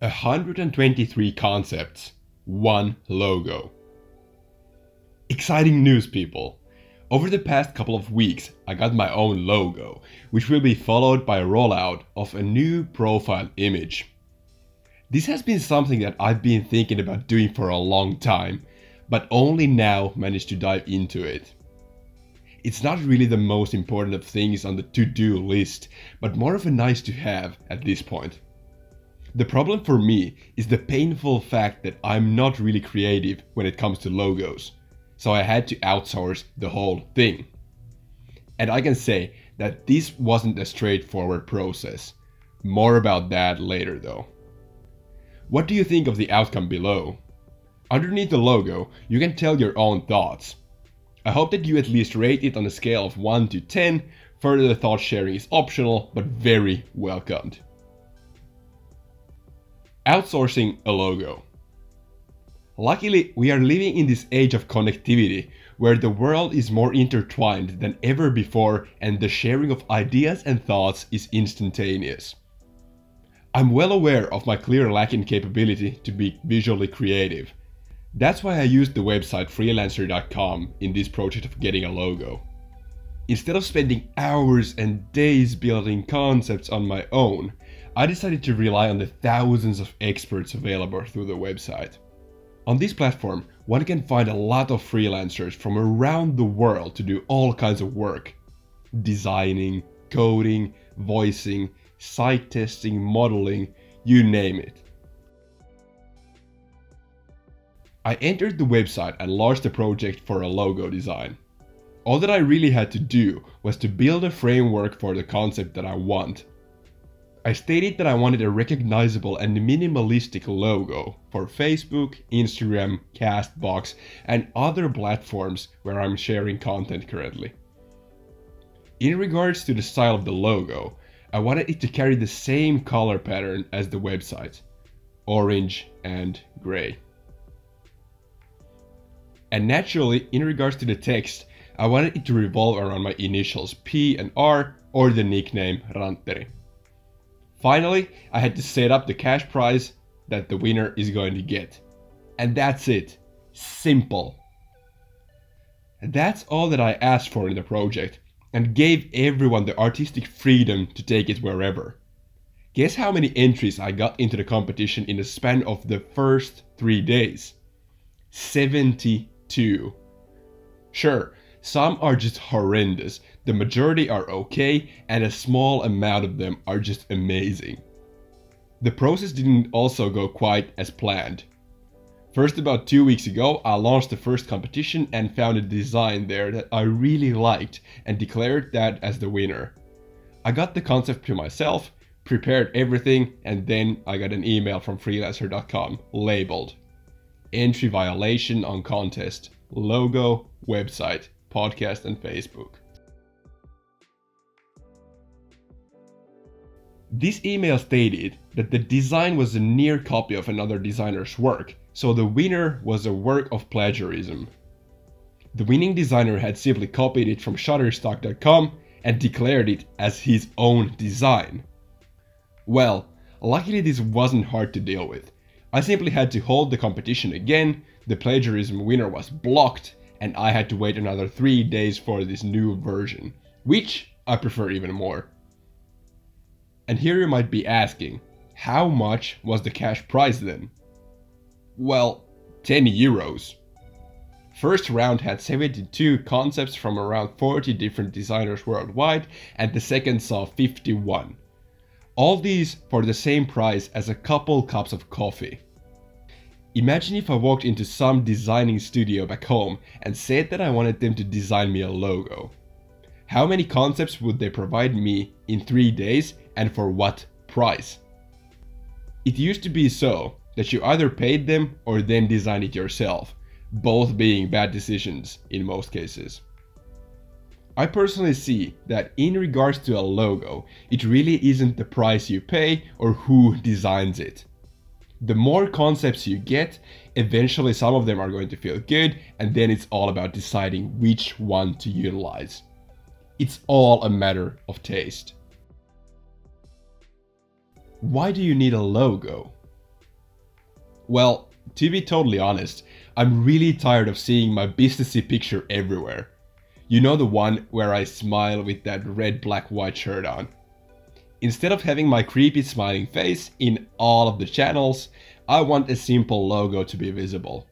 123 concepts, one logo. Exciting news, people! Over the past couple of weeks, I got my own logo, which will be followed by a rollout of a new profile image. This has been something that I've been thinking about doing for a long time, but only now managed to dive into it. It's not really the most important of things on the to do list, but more of a nice to have at this point. The problem for me is the painful fact that I'm not really creative when it comes to logos, so I had to outsource the whole thing. And I can say that this wasn't a straightforward process. More about that later though. What do you think of the outcome below? Underneath the logo, you can tell your own thoughts. I hope that you at least rate it on a scale of 1 to 10. Further thought sharing is optional, but very welcomed. Outsourcing a logo. Luckily, we are living in this age of connectivity where the world is more intertwined than ever before and the sharing of ideas and thoughts is instantaneous. I'm well aware of my clear lack in capability to be visually creative. That's why I used the website freelancer.com in this project of getting a logo. Instead of spending hours and days building concepts on my own, I decided to rely on the thousands of experts available through the website. On this platform, one can find a lot of freelancers from around the world to do all kinds of work designing, coding, voicing, site testing, modeling, you name it. I entered the website and launched a project for a logo design. All that I really had to do was to build a framework for the concept that I want I stated that I wanted a recognizable and minimalistic logo for Facebook, Instagram, Castbox, and other platforms where I'm sharing content currently. In regards to the style of the logo, I wanted it to carry the same color pattern as the website orange and gray. And naturally, in regards to the text, I wanted it to revolve around my initials P and R or the nickname Rantteri. Finally, I had to set up the cash prize that the winner is going to get. And that's it. Simple. That's all that I asked for in the project, and gave everyone the artistic freedom to take it wherever. Guess how many entries I got into the competition in the span of the first three days? 72. Sure, some are just horrendous, the majority are okay, and a small amount of them are just amazing. The process didn't also go quite as planned. First, about two weeks ago, I launched the first competition and found a design there that I really liked and declared that as the winner. I got the concept to myself, prepared everything, and then I got an email from freelancer.com labeled Entry violation on contest, logo, website, podcast, and Facebook. This email stated that the design was a near copy of another designer's work, so the winner was a work of plagiarism. The winning designer had simply copied it from Shutterstock.com and declared it as his own design. Well, luckily this wasn't hard to deal with. I simply had to hold the competition again, the plagiarism winner was blocked, and I had to wait another 3 days for this new version, which I prefer even more. And here you might be asking, how much was the cash prize then? Well, 10 euros. First round had 72 concepts from around 40 different designers worldwide, and the second saw 51. All these for the same price as a couple cups of coffee. Imagine if I walked into some designing studio back home and said that I wanted them to design me a logo. How many concepts would they provide me in 3 days and for what price? It used to be so that you either paid them or then designed it yourself, both being bad decisions in most cases. I personally see that in regards to a logo, it really isn't the price you pay or who designs it the more concepts you get, eventually some of them are going to feel good, and then it's all about deciding which one to utilize. It's all a matter of taste. Why do you need a logo? Well, to be totally honest, I'm really tired of seeing my businessy picture everywhere. You know the one where I smile with that red black white shirt on. Instead of having my creepy smiling face in all of the channels, I want a simple logo to be visible.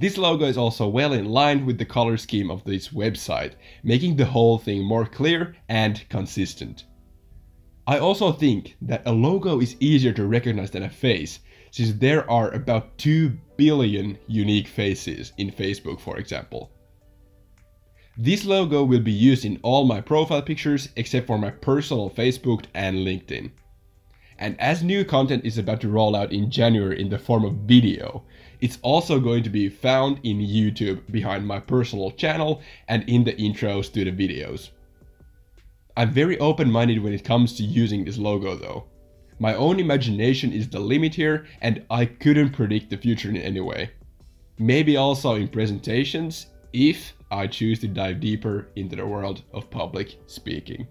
This logo is also well in line with the color scheme of this website, making the whole thing more clear and consistent. I also think that a logo is easier to recognize than a face, since there are about 2 billion unique faces in Facebook, for example. This logo will be used in all my profile pictures except for my personal Facebook and LinkedIn. And as new content is about to roll out in January in the form of video, it's also going to be found in YouTube behind my personal channel and in the intros to the videos. I'm very open minded when it comes to using this logo though. My own imagination is the limit here, and I couldn't predict the future in any way. Maybe also in presentations, if I choose to dive deeper into the world of public speaking.